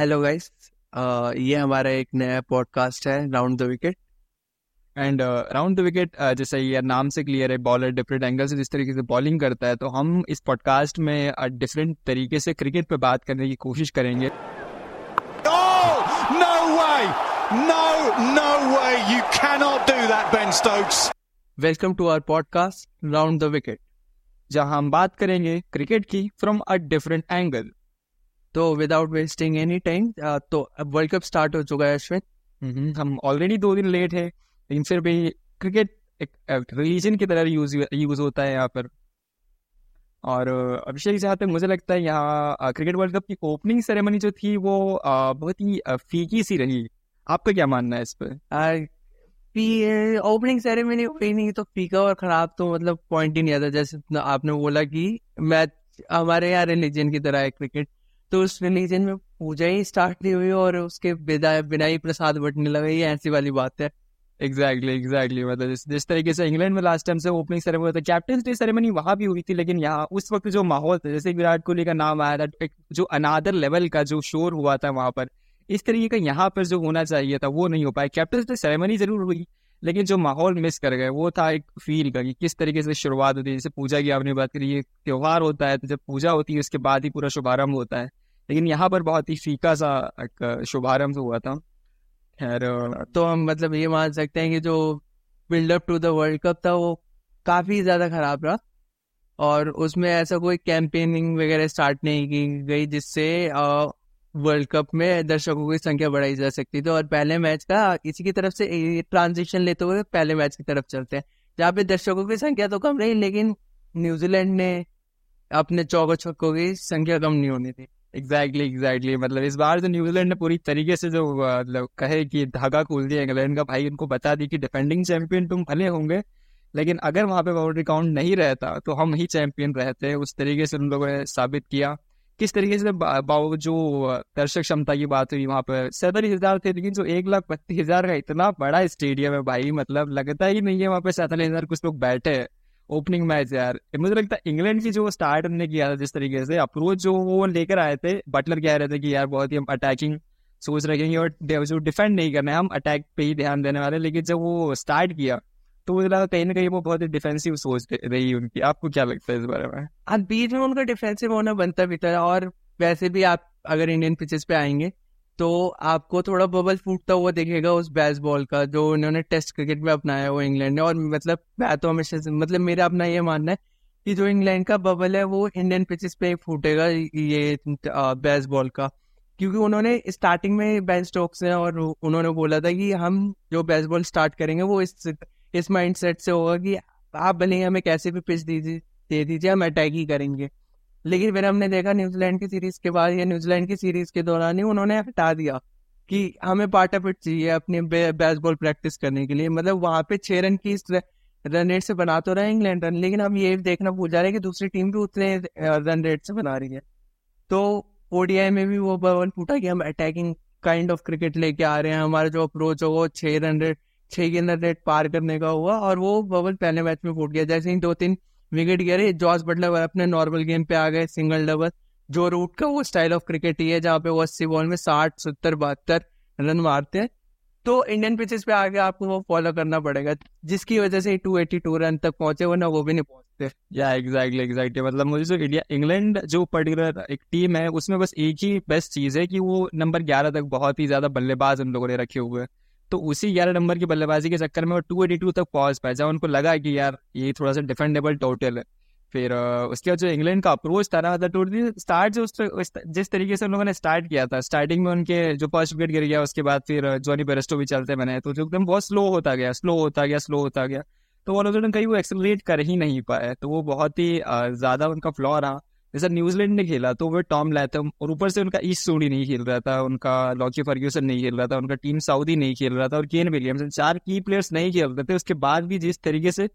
Hello guys ये हमारा एक नया पॉडकास्ट है round the wicket and round the wicket जैसे ये नाम से क्लियर है बॉलर डिफरेंट एंगल से जिस तरीके से बॉलिंग करता है तो हम इस पॉडकास्ट में डिफरेंट uh, तरीके से क्रिकेट पे बात करने की कोशिश करेंगे Oh, no way! No, no way! You cannot do that, Ben Stokes. Welcome to podcast जहाँ हम बात करेंगे क्रिकेट की फ्रॉम अ डिफरेंट एंगल तो विदाउट वेस्टिंग एनी टाइम तो अब वर्ल्ड कप स्टार्ट हो चुका है अश्विन। हम ऑलरेडी दो दिन लेट है लेकिन फिर भी क्रिकेट एक रिलीजन की तरह यूज़ यूज़ होता है यहाँ पर। और uh, अभिषेक जहाँ तक मुझे लगता है यहाँ क्रिकेट वर्ल्ड कप की ओपनिंग सेरेमनी जो थी वो uh, बहुत ही uh, फीकी सी रही। आपका क्या मानना है इस पर? ओपनिंग सेरेमनी हुई नहीं तो फीका और खराब तो मतलब पॉइंट ही नहीं आता। जैसे आपने बोला कि मैच हमारे यहाँ रिलीजन की तरह है क्रिकेट तो उस रिलीजन में पूजा ही स्टार्ट नहीं हुई और उसके बिना बिना ही प्रसाद बटने लगे। ये ऐसी वाली बात है। एग्जैक्टली एग्जैक्टली मतलब जिस जिस तरीके से इंग्लैंड में लास्ट टाइम से ओपनिंग सेरेमनी था कैप्टन डे सेरेमनी वहाँ भी हुई थी, लेकिन यहाँ उस वक्त जो माहौल था, जैसे विराट कोहली का नाम आया था जो अनादर लेवल का जो शोर हुआ था वहाँ पर, इस तरीके का यहाँ पर जो होना चाहिए था, वो नहीं हो पाया। कैप्टन डे सेरेमनी ज़रूर हुई, लेकिन जो माहौल मिस कर गए, वो था एक फील का कि किस तरीके से शुरुआत होती है। जैसे पूजा की आपने बात करी, ये त्योहार होता है तो जब पूजा होती है, उसके बाद ही पूरा शुभारंभ होता है। लेकिन यहाँ पर बहुत ही फीका सा शुभारंभ हुआ था। खैर तो हम मतलब ये मान सकते हैं कि जो buildup to the world cup था, वो काफ़ी ज़्यादा खराब रहा। और उसमें ऐसा कोई कैंपेनिंग वगैरह स्टार्ट नहीं की गई, जिससे वर्ल्ड कप में दर्शकों की संख्या बढ़ाई जा सकती थी। और पहले मैच का, इसी की तरफ़ से ट्रांजिशन लेते हुए पहले मैच की तरफ़ चलते हैं। जहाँ पे दर्शकों की संख्या तो कम रही, लेकिन न्यूजीलैंड ने अपने चौको छक्कों की संख्या कम नहीं होनी थी एग्जैक्टली एग्जैक्टली मतलब इस बार तो न्यूजीलैंड ने पूरी तरीके से जो मतलब कहे कि धागा खोल दिया, इंग्लैंड का भाई उनको बता दी कि डिफेंडिंग चैंपियन तुम भले होंगे, लेकिन अगर वहाँ पे बाउंड्री काउंट नहीं रहता तो हम ही चैंपियन रहते उस तरीके से उन लोगों ने साबित किया। किस तरीके से जो दर्शक क्षमता की बात हुई वहाँ पर सैतालीस हज़ार थे, लेकिन जो एक लाख बत्तीस हज़ार का इतना बड़ा स्टेडियम है भाई मतलब लगता ही नहीं है वहाँ पे सैतालीस हज़ार कुछ लोग बैठे हैं। ओपनिंग मैच यार। मुझे लगता है इंग्लैंड की जो स्टार्ट हमने किया था, जिस तरीके से अप्रोच जो वो लेकर आए थे बटलर कह रहे थे कि यार बहुत ही हम अटैकिंग सोच रखेंगे और जो डिफेंड नहीं करना है, हम अटैक पे ही ध्यान देने वाले लेकिन जब वो स्टार्ट किया तो मुझे लगा कहीं ना कहीं वो बहुत ही डिफेंसिव सोच रही उनकी। आपको क्या लगता है इस बारे में? बीच में उनका डिफेंसिव होना बनता भी था और वैसे भी आप अगर इंडियन पिचेस पे आएँगे तो आपको थोड़ा बबल फूटता हुआ दिखेगा उस बेसबॉल का, जो उन्होंने टेस्ट क्रिकेट में अपनाया वो इंग्लैंड ने। और मतलब मैं तो हमेशा मतलब मेरा अपना ये मानना है कि जो इंग्लैंड का बबल है वो इंडियन पिचेस पे फूटेगा ये बेसबॉल का। क्योंकि उन्होंने स्टार्टिंग में बेन स्टोक्स है और उन्होंने बोला था कि हम जो बेसबॉल स्टार्ट करेंगे वो इस इस माइंड से होगा कि आप भले हमें कैसे भी पिच दीजिए दे दीजिए, हम अटैक ही करेंगे। लेकिन फिर हमने देखा न्यूजीलैंड की सीरीज़ के बाद या न्यूजीलैंड की सीरीज़ के दौरान ही उन्होंने हटा दिया कि हमें पार्टा पिट चाहिए अपने बेसबॉल प्रैक्टिस करने के लिए। मतलब वहाँ पे छह रन की रन रेट से बना तो रहे इंग्लैंड रन, लेकिन हम ये देखना भूल जा रहे हैं कि दूसरी टीम भी उतने रन रेट से बना रही है। तो ओडीआई में भी वो बबल फूटा कि हम अटैकिंग काइंड ऑफ़ क्रिकेट लेके आ रहे हैं। हमारा जो अप्रोच हो वो छह रन रेट छह के रन रेट पार करने का हुआ और वो बबल पहले मैच में फूट गया। जैसे ही दो तीन विकेट गिरे, जॉर्ज बटलर अपने नॉर्मल गेम पे आ गए, सिंगल डबल। जो रूट का वो स्टाइल ऑफ़ क्रिकेट ही है, जहाँ पे वो अस्सी बॉल में साठ, सत्तर, बहत्तर रन मारते हैं। तो इंडियन पिचेस पे आगे आपको वो फॉलो करना पड़ेगा, जिसकी वजह से टू एटी टू रन तक पहुँचे, वरना वो भी नहीं पहुँचते। या एग्जैक्टली एग्जैक्टली मतलब मुझे जो इंडिया इंग्लैंड जो पर्टिकुलर एक टीम है, उसमें बस एक ही बेस्ट चीज़ है कि वो नंबर ग्यारह तक बहुत ही ज़्यादा बल्लेबाज उन लोगों ने रखे हुए हैं। तो उसी ग्यारह नंबर की बल्लेबाजी के चक्कर में वो टू एटी टू तक पहुँच पाए। जब उनको लगा कि यार, ये थोड़ा सा डिफेंडेबल टोटल है। फिर उसके बाद जो इंग्लैंड का अप्रोच था ना मतलब टोटली स्टार्ट जो जिस तरीके से उन लोगों ने स्टार्ट किया था स्टार्टिंग में उनके जो फ़र्स्ट विकेट गिर गया, उसके बाद फिर जॉनी बेरेस्टो भी चलते बने तो जो एकदम बहुत स्लो होता गया स्लो होता गया स्लो होता गया। तो वो लोगों ने कहीं वो एक्सलरेट कर ही नहीं पाए। तो वो बहुत ही ज़्यादा उनका फ्लॉ रहा। जैसे न्यूजीलैंड ने खेला तो वो टॉम लैथम और ऊपर से उनका ईस्ट सोडी नहीं खेल रहा था उनका लॉकी फर्ग्यूसन नहीं खेल रहा था उनका टीम साउदी नहीं खेल रहा था और केन विलियम्स चार की प्लेयर्स नहीं खेल रहे थे। उसके बाद भी जिस तरीके से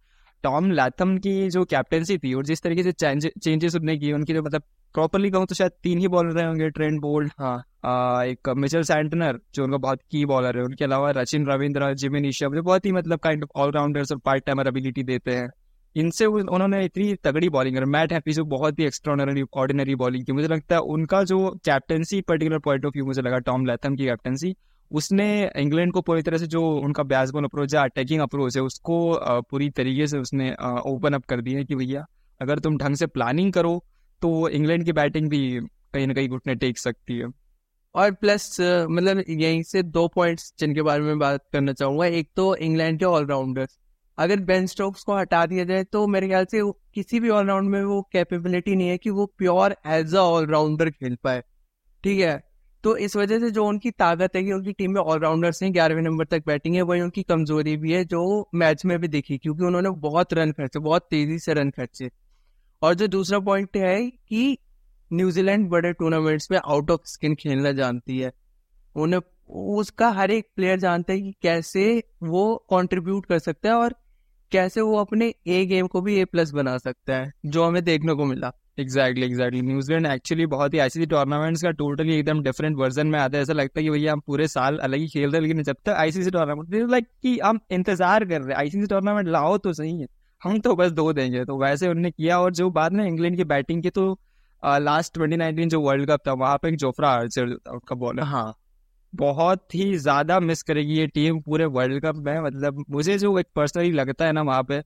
टॉम लैथम की जो कैप्टनसी थी और जिस तरीके से चेंजेस उन्होंने किए उनकी जो मतलब प्रॉपरली कहूँ तो शायद तीन ही बॉलर रहे होंगे ट्रेंड बोल्ड हाँ। आ, एक मिचल सैंटनर जो उनका बहुत की बॉलर है। उनके अलावा रचिन रविंद्र जिमिन ईशा जो बहुत ही मतलब काइंड ऑफ़ ऑलराउंडर्स और पार्ट टाइमर एबिलिटी देते हैं। इनसे उन्होंने इतनी तगड़ी बॉलिंग कर। मैट हैप्पी जो बहुत ही एक्स्ट्रॉनरी ऑर्डिनरी बॉलिंग की, मुझे लगता है उनका जो captaincy particular point of view मुझे लगा टॉम लैथम की कैप्टनसी उसने इंग्लैंड को पूरी तरह से जो उनका बैसबॉल अप्रोच है अटैकिंग अप्रोच है, उसको पूरी तरीके से उसने ओपन अप कर दिया कि भैया, अगर तुम ढंग से प्लानिंग करो तो इंग्लैंड की बैटिंग भी कहीं ना कहीं घुटने टेक सकती है। और प्लस मतलब यहीं से दो पॉइंट्स जिनके बारे में बात करना चाहूँगा। एक तो इंग्लैंड के ऑलराउंडर्स अगर बेन स्टोक्स को हटा दिया जाए तो मेरे ख्याल से किसी भी ऑलराउंड में वो कैपेबिलिटी नहीं है कि वो प्योर एज अ ऑलराउंडर खेल पाए। ठीक है? तो इस वजह से जो उनकी ताकत है कि उनकी टीम में ऑलराउंडर्स हैं ग्यारहवें नंबर तक बैटिंग है, वही उनकी कमज़ोरी भी है जो मैच में भी दिखी, क्योंकि उन्होंने बहुत रन खर्चे, बहुत तेज़ी से रन खर्चे। और जो दूसरा पॉइंट है कि न्यूजीलैंड बड़े टूर्नामेंट्स में आउट ऑफ़ स्किन खेलना जानती है। उन्हें, उसका हर एक प्लेयर जानता है कि कैसे वो कंट्रीब्यूट कर सकता है और कैसे वो अपने ए गेम को भी ए प्लस बना सकता है, जो हमें देखने को मिला। एग्जैक्टली एग्जैक्टली न्यूजीलैंड एक्चुअली बहुत ही आईसीसी टूर्नामेंट्स का टोटली एकदम डिफरेंट वर्जन में आता है। ऐसा लगता है कि भैया हम पूरे साल अलग ही खेल रहे लेकिन जब तक आईसीसी टूर्नामेंट लाइक कि हम इंतज़ार कर रहे हैं। आईसीसी टूर्नामेंट लाओ तो सही है। हम तो बस दो देंगे। तो वैसे उन्होंने किया और जो बाद में इंग्लैंड की बैटिंग की तो लास्ट ट्वेंटी नाइनटीन जो वर्ल्ड कप था, वहाँ एक जोफ्रा आर्चर उनका बॉलर हाँ। बहुत ही ज़्यादा मिस करेगी ये टीम पूरे वर्ल्ड कप में। मतलब मुझे जो एक पर्सनली लगता है ना वहाँ पे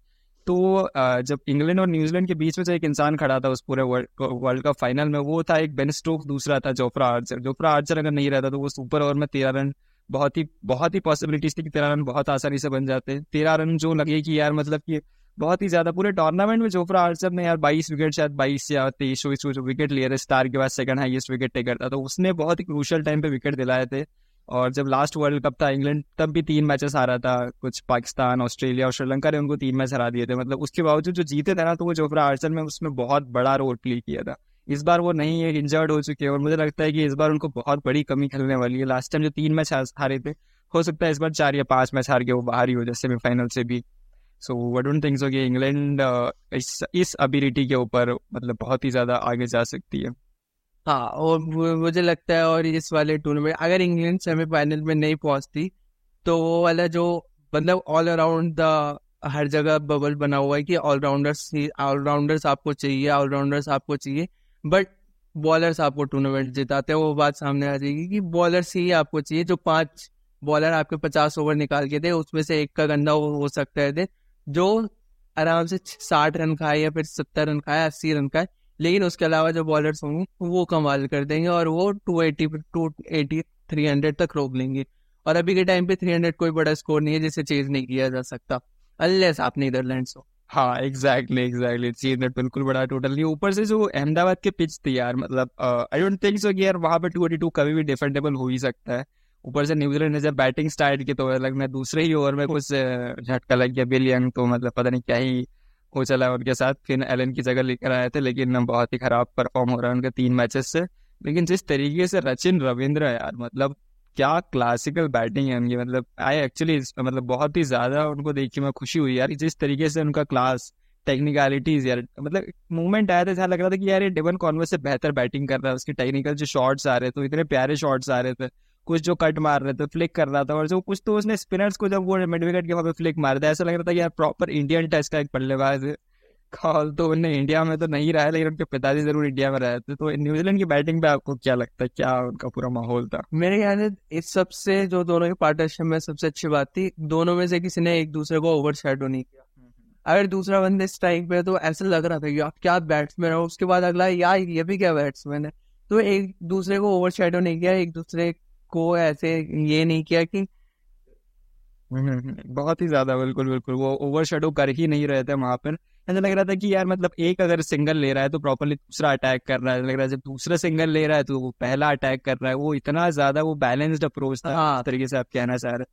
तो जब इंग्लैंड और न्यूजीलैंड के बीच में जो एक इंसान खड़ा था उस पूरे वर्ल्ड कप फाइनल में, वो था एक बेन स्टोक दूसरा था जोफ्रा आर्चर जोफ्रा आर्चर अगर नहीं रहता तो वो सुपर ओवर में तेरह रन, बहुत ही बहुत ही पॉसिबिलिटीज थी कि तेरह रन बहुत आसानी से बन जाते। तेरह रन जो लगे कि यार मतलब कि बहुत ही ज़्यादा पूरे टूर्नामेंट में जोफ्रा आर्चर ने यार बाईस विकेट शायद बाईस या तेईस जो विकेट लिए थे स्टार के बाद सेकंड हाईएस्ट विकेट टेकर था तो उसने बहुत ही क्रूशल टाइम पे विकेट दिलाए थे। और जब लास्ट वर्ल्ड कप था इंग्लैंड तब भी तीन मैचेस हारा था, कुछ पाकिस्तान ऑस्ट्रेलिया और श्रीलंका ने उनको तीन मैच हरा दिए थे। मतलब उसके बावजूद जो जीते थे ना तो वो जोफ्रा आर्चर में उसमें बहुत बड़ा रोल प्ले किया था। इस बार वो नहीं है इंजर्ड हो चुके हैं, और मुझे लगता है कि इस बार उनको बहुत बड़ी कमी खेलने वाली है। लास्ट टाइम जो तीन मैच हारे थे, हो सकता है इस बार चार या पाँच मैच हार के वो बाहर ही हो जाए सेमीफाइनल से भी। सो आई डोंट थिंक सो कि इंग्लैंड इस इस के ऊपर मतलब बहुत ही ज़्यादा आगे जा सकती है। हाँ और मुझे लगता है और इस वाले टूर्नामेंट अगर इंग्लैंड सेमीफाइनल में नहीं पहुँचती तो वो वाला जो मतलब ऑल अराउंड द हर जगह बबल बना हुआ है कि ऑलराउंडर्स ऑलराउंडर्स आपको चाहिए ऑलराउंडर्स आपको चाहिए बट बॉलर्स आपको टूर्नामेंट जिताते हैं, वो बात सामने आ जाएगी कि बॉलर्स ही आपको चाहिए, जो पाँच बॉलर आपके पचास ओवर निकाल के थे, उसमें से एक का गंदा हो सकता है जो आराम से साठ रन खाए या फिर सत्तर रन खाए अस्सी रन खाए लेकिन उसके अलावा जो बॉलर्स होंगे, वो कमाल कर देंगे और वो two eighty two eighty three hundred तक रोक लेंगे। और अभी के टाइम पे थ्री हंड्रेड कोई बड़ा स्कोर नहीं है जिसे चेज नहीं किया जा सकता अनलेस आप नीदरलैंड हो। हाँ एग्जैक्टली एग्जैक्टली चीज़ नेट बिल्कुल बड़ा टोटल नहीं ऊपर से जो अहमदाबाद के पिच थी यार मतलब आई डोंट थिंक सो कि यार वहाँ पे टू एटी टू कभी भी डिफेंडेबल हो ही सकता है। ऊपर से न्यूजीलैंड ने जब बैटिंग स्टार्ट की तो लगना दूसरे ही ओवर में कुछ झटका लग गया। बिल यंग तो मतलब पता नहीं क्या ही हो चला उनके साथ। फिर एलन की जगह लेकर आए थे, लेकिन बहुत ही खराब परफॉर्म हो रहा है उनके तीन मैचेस से। लेकिन जिस तरीके से रचिन रविंद्र यार मतलब क्या क्लासिकल बैटिंग है उनकी। मतलब आई एक्चुअली मतलब बहुत ही ज़्यादा उनको देख के मैं खुशी हुई यार जिस तरीके से उनका क्लास टेक्निकलिटीज यार मतलब मूवमेंट आया था जहाँ लग रहा था कि यार ये डेवन कॉन्वर्स से बेहतर बैटिंग कर रहा है। उसके टेक्निकल जो शॉट्स आ रहे थे तो इतने प्यारे शॉट्स आ रहे थे। कुछ जो कट मार रहे थे फ्लिक कर रहा था, और जो कुछ तो उसने स्पिनर्स को जब वो मिड विकेट के वहाँ पे फ्लिक मार दिया ऐसा लग रहा था कि यार प्रॉपर इंडियन टेस्ट का एक बल्लेबाज है। कॉल तो उन्हें इंडिया में तो नहीं रहा लेकिन उनके पिताजी ज़रूर इंडिया में रहे थे। तो न्यूजीलैंड की बैटिंग पे आपको क्या लगता है? क्या उनका पूरा माहौल था? मेरे ख्याल इस सबसे, जो दोनों के पार्टनरशिप में सबसे अच्छी बात थी, दोनों में से किसी ने एक दूसरे को ओवर शेडो नहीं किया। अगर दूसरा बंदे स्ट्राइक पे तो ऐसा लग रहा था कि क्या बैट्समैन है, उसके बाद अगला, यार ये भी क्या बैट्समैन है? तो एक दूसरे को ओवर शेडो नहीं किया, एक दूसरे को ऐसे ये नहीं किया कि हम्म, हम्म, हम्म, बहुत ही ज़्यादा बिल्कुल बिल्कुल। वो ओवर शेडो कर ही नहीं रहे थे वहाँ पर। ऐसा लग रहा था कि यार मतलब एक अगर सिंगल ले रहा है तो प्रॉपरली दूसरा अटैक कर रहा है। लग रहा है जब दूसरा सिंगल ले रहा है तो वो पहला अटैक कर रहा है। वो इतना ज़्यादा वो बैलेंस्ड अप्रोच था हाँ। तरीके से आप कहना चाह रहे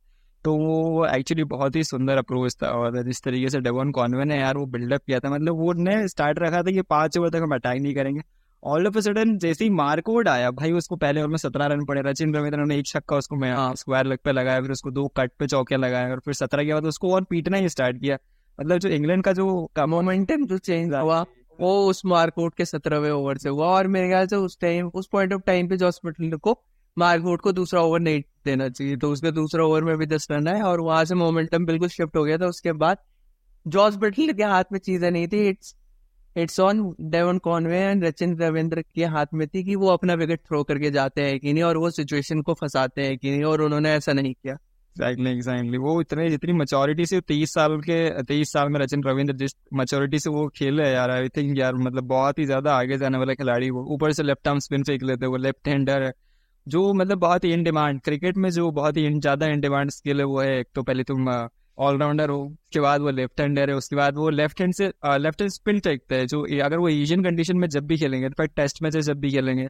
तो वो एक्चुअली बहुत ही सुंदर अप्रोच था और जिस तरीके से डेवन कॉन्वे ने यार वो बिल्डअप किया था। मतलब वो ने स्टार्ट रखा था कि पाँच ओवर तक हम अटैक नहीं करेंगे। ऑल ऑफ़ सडन जैसे ही मार्कोड आया भाई उसको पहले ओवर में सत्रह रन पड़े रचिन रविंद्र ने एक छक्का उसको मैं स्क्वायर हाँ। लेग पे लगाया फिर उसको दो कट पे चौके लगाए और फिर सत्रह के बाद उसको और पीटना ही स्टार्ट किया मतलब जो इंग्लैंड का जो मोमेंटम जो चेंज हुआ वो उस मार्कोट के सत्रहवें ओवर से हुआ और मेरे ख्याल से उस टाइम उस पॉइंट ऑफ़ टाइम पे जॉस बटलर को मार्कोट को दूसरा ओवर नहीं देना चाहिए तो उसके दूसरा ओवर में भी दस रन आए और वहाँ से मोमेंटम बिल्कुल शिफ्ट हो गया था उसके बाद जॉस बटलर के हाथ में चीज़ें नहीं थी it's it's on Devon Conway and Rachin Ravindra के हाथ में थी कि वो अपना विकेट थ्रो करके जाते हैं, कि नहीं, और वो सिचुएशन को फंसाते हैं, कि नहीं, और उन्होंने ऐसा नहीं किया। एग्जैक्टली एग्जैक्टली वो इतने जितनी मच्योरिटी से तेईस साल के, तेईस साल में रचिन रविंद्र जिस मच्योरिटी से वो खेल रहे यार आई थिंक यार मतलब बहुत ही ज़्यादा आगे जाने वाला खिलाड़ी वो, ऊपर से लेफ़्ट आर्म स्पिन फेंक लेते वो लेफ़्ट हैंडर है। जो मतलब बहुत ही इन डिमांड क्रिकेट में जो बहुत ही ज़्यादा इन डिमांड स्किल है वो है एक तो पहले तुम ऑलराउंडर हो उसके बाद वो लेफ़्ट हैंडर है उसके बाद वो लेफ़्ट हैंड से लेफ़्ट हैंड स्पिन फेंकते हैं जो अगर वो एशियन कंडीशन में जब भी खेलेंगे तो टेस्ट मैचेस जब भी खेलेंगे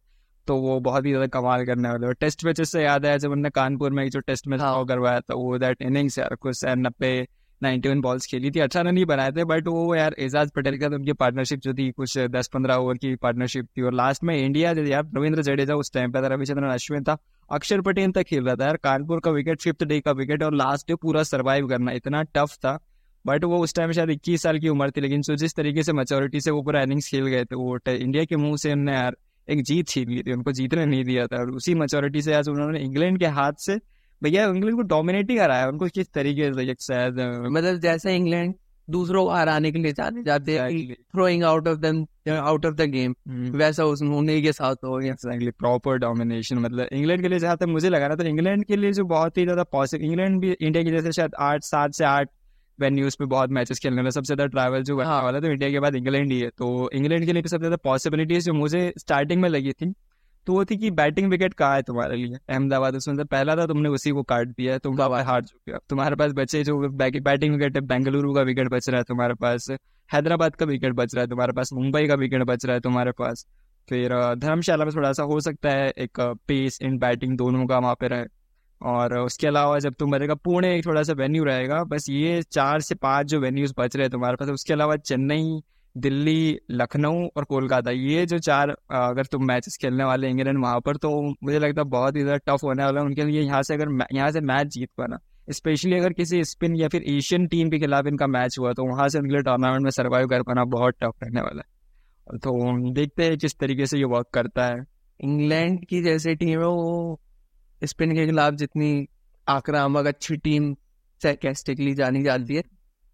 तो वो बहुत ही ज़्यादा कमाल करने वाले और टेस्ट मैचेस से याद है जब हमने कानपुर में जो टेस्ट मैच हाँ। करवाया था वो दैट इनिंग्स यार कुछ नब्बे नाइनटी वन बॉल्स खेली थी। अच्छा रन ही बनाए थे बट वो यार एजाज पटेल का तो उनकी पार्टनरशिप जो थी, कुछ दस पंद्रह ओवर की पार्टनरशिप थी। और लास्ट में इंडिया यार, रविंद्र जडेजा उस टाइम पे था, रविचंद्रन अश्विन था। अक्षर पटेल तक खेल रहा था यार, कानपुर का विकेट फिफ्थ डे का विकेट और लास्ट डे पूरा सर्वाइव करना, इतना टफ था। बट वो उस टाइम शायद इक्कीस साल की उम्र थी, लेकिन जो जिस तरीके से मेचोरिटी से वो पूरा इनिंग्स खेल गए थे, वो इंडिया के मुँह से उन्होंने यार एक जीत छीन ली थी, उनको जीतने नहीं दिया था। और उसी मेचोरिटी से आज उन्होंने इंग्लैंड के हाथ से भैया इंग्लैंड को डोमिनेट ही कराया उनको किस तरीके से शायद मतलब जैसे इंग्लैंड दूसरों को हराने के लिए जाने जाते हैं throwing out of them out of the game वैसा उस उन्हीं के साथ हो गया प्रॉपर डोमिनेशन मतलब इंग्लैंड के लिए जहाँ तक मुझे लगा रहा था इंग्लैंड के लिए जो बहुत ही ज़्यादा पॉसिबल इंग्लैंड भी इंडिया की जैसे शायद आठ सात से आठ वेन्यूज पे बहुत मैचेस खेलने वाला सबसे ज़्यादा ट्रैवल जो हाँ. वाला तो इंडिया के बाद इंग्लैंड ही है तो इंग्लैंड के लिए सबसे ज़्यादा पॉसिबिलिटीज जो मुझे स्टार्टिंग में लगी थी तो वो थी कि बैटिंग विकेट कहाँ है तुम्हारे लिए? अहमदाबाद उसमें से पहला था तुमने उसी को काट दिया है तुम बाबा हार चुके हो। तुम्हारे पास बचे जो बैटिंग विकेट है बेंगलुरु का विकेट बच रहा है तुम्हारे पास हैदराबाद का विकेट बच रहा है तुम्हारे पास मुंबई का विकेट बच रहा है तुम्हारे पास। फिर धर्मशाला में थोड़ा सा हो सकता है एक पेस इन बैटिंग दोनों का वहाँ पे रहे। और उसके अलावा जब तुम रहेगा पुणे एक थोड़ा सा वेन्यू रहेगा बस ये चार से पाँच जो वेन्यूज बच रहे हैं तुम्हारे पास उसके अलावा चेन्नई दिल्ली, लखनऊ और कोलकाता, ये जो चार अगर तुम मैचेस खेलने वाले इंग्लैंड वहाँ पर तो मुझे लगता है बहुत ही ज़्यादा टफ होने वाला है। उनके लिए यहाँ से अगर यहाँ से मैच जीत पाना स्पेशली अगर किसी स्पिन या फिर एशियन टीम के खिलाफ इनका मैच हुआ तो वहाँ से उनके लिए टूर्नामेंट में सर्वाइव कर पाना बहुत टफ रहने वाला है। तो देखते हैं किस तरीके से ये वर्क करता है। इंग्लैंड की जैसे टीम है, वो स्पिन के खिलाफ जितनी आक्रामक अच्छी टीम सैकेस्टिकली जानी जाती है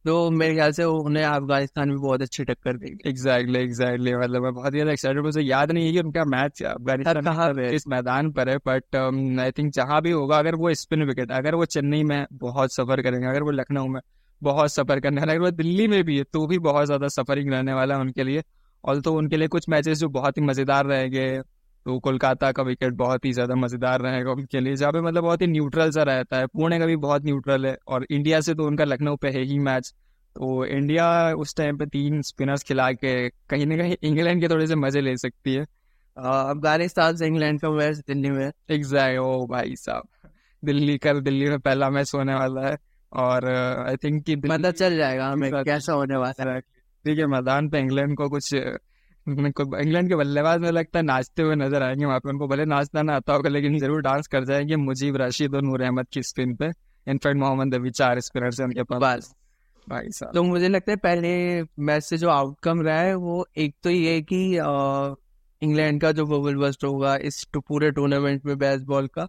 तो मेरे ख्याल से उन्हें अफ़गानिस्तान भी बहुत अच्छी टक्कर देगी एग्जैक्टली एग्जैक्टली मतलब मैं बहुत ज़्यादा एक्साइटेड मुझे याद नहीं है कि उनका मैच अफ़गानिस्तान कहाँ है इस मैदान पर है बट आई थिंक जहाँ भी होगा अगर वो स्पिन विकेट अगर वो चेन्नई में बहुत सफ़र करेंगे अगर वो लखनऊ में बहुत सफ़र करने वाला अगर वो दिल्ली में भी है तो भी बहुत ज़्यादा सफरिंग रहने वाला है उनके लिए। और तो उनके लिए कुछ मैचेस जो बहुत ही मज़ेदार रहेंगे तो कोलकाता का विकेट बहुत ही ज़्यादा मज़ेदार रहेगा उनके लिए जहाँ पे मतलब बहुत ही न्यूट्रल सा रहता है। पुणे का भी बहुत न्यूट्रल है और इंडिया से तो उनका लखनऊ पे है ही मैच तो इंडिया उस टाइम पे तीन स्पिनर्स खिला के कहीं ना कहीं इंग्लैंड के थोड़े से मज़े ले सकती है। अफ़गानिस्तान से इंग्लैंड का मैच दिल्ली में। एग्जैक्ट ओ भाई साहब दिल्ली कल दिल्ली में पहला मैच होने वाला है और आई थिंक कि पता चल जाएगा हमें कैसा होने वाला है। ठीक है मैदान पे इंग्लैंड को कुछ इंग्लैंड के बल्लेबाज में लगता है नाचते हुए नज़र आएँगे वहाँ पे। उनको भले नाचना ना आता होगा लेकिन ज़रूर डांस कर जाएँगे मुजीब राशिद और नूर अहमद की स्पिन पे। इनफैक्ट मोहम्मद अभी चार स्पिनर से उनके पास। भाई साहब। तो मुझे लगता है पहले मैच से जो आउटकम रहा है वो एक तो ये कि इंग्लैंड का जो बबल बस्ट होगा इस पूरे टूर्नामेंट में बेसबॉल का